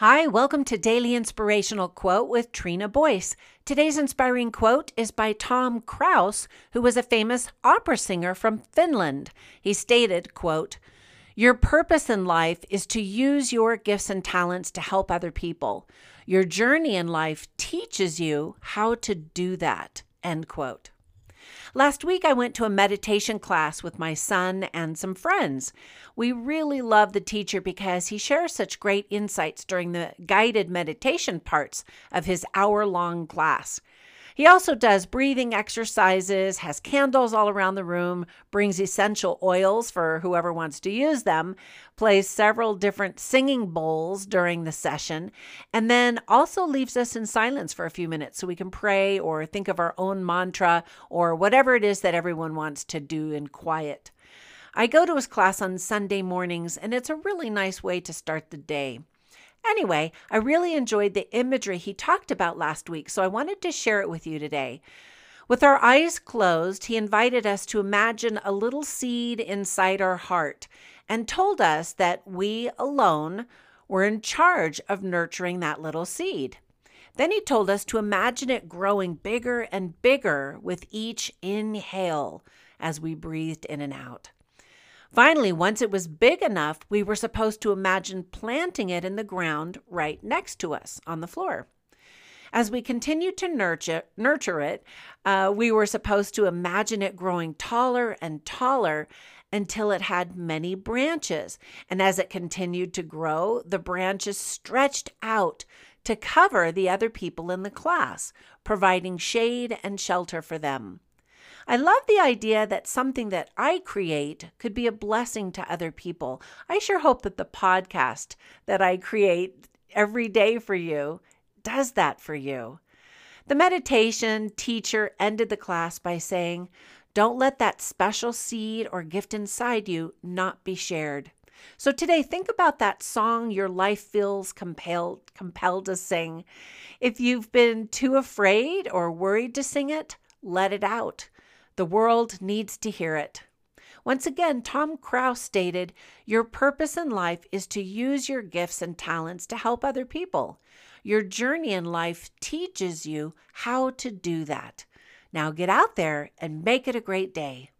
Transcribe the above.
Hi, welcome to Daily Inspirational Quote with Trina Boyce. Today's inspiring quote is by Tom Krause, who was a famous opera singer from Finland. He stated, quote, "Your purpose in life is to use your gifts and talents to help other people. Your journey in life teaches you how to do that." End quote. Last week, I went to a meditation class with my son and some friends. We really love the teacher because he shares such great insights during the guided meditation parts of his hour long class. He also does breathing exercises, has candles all around the room, brings essential oils for whoever wants to use them, plays several different singing bowls during the session, and then also leaves us in silence for a few minutes so we can pray or think of our own mantra or whatever it is that everyone wants to do in quiet. I go to his class on Sunday mornings, and it's a really nice way to start the day. Anyway, I really enjoyed the imagery he talked about last week, so I wanted to share it with you today. With our eyes closed, he invited us to imagine a little seed inside our heart and told us that we alone were in charge of nurturing that little seed. Then he told us to imagine it growing bigger and bigger with each inhale as we breathed in and out. Finally, once it was big enough, we were supposed to imagine planting it in the ground right next to us on the floor. As we continued to nurture, nurture it, uh, we were supposed to imagine it growing taller and taller until it had many branches. And as it continued to grow, the branches stretched out to cover the other people in the class, providing shade and shelter for them. I love the idea that something that I create could be a blessing to other people. I sure hope that the podcast that I create every day for you does that for you. The meditation teacher ended the class by saying, Don't let that special seed or gift inside you not be shared. So today, think about that song your life feels compelled, compelled to sing. If you've been too afraid or worried to sing it, let it out. The world needs to hear it. Once again, Tom Krause stated, Your purpose in life is to use your gifts and talents to help other people. Your journey in life teaches you how to do that. Now get out there and make it a great day.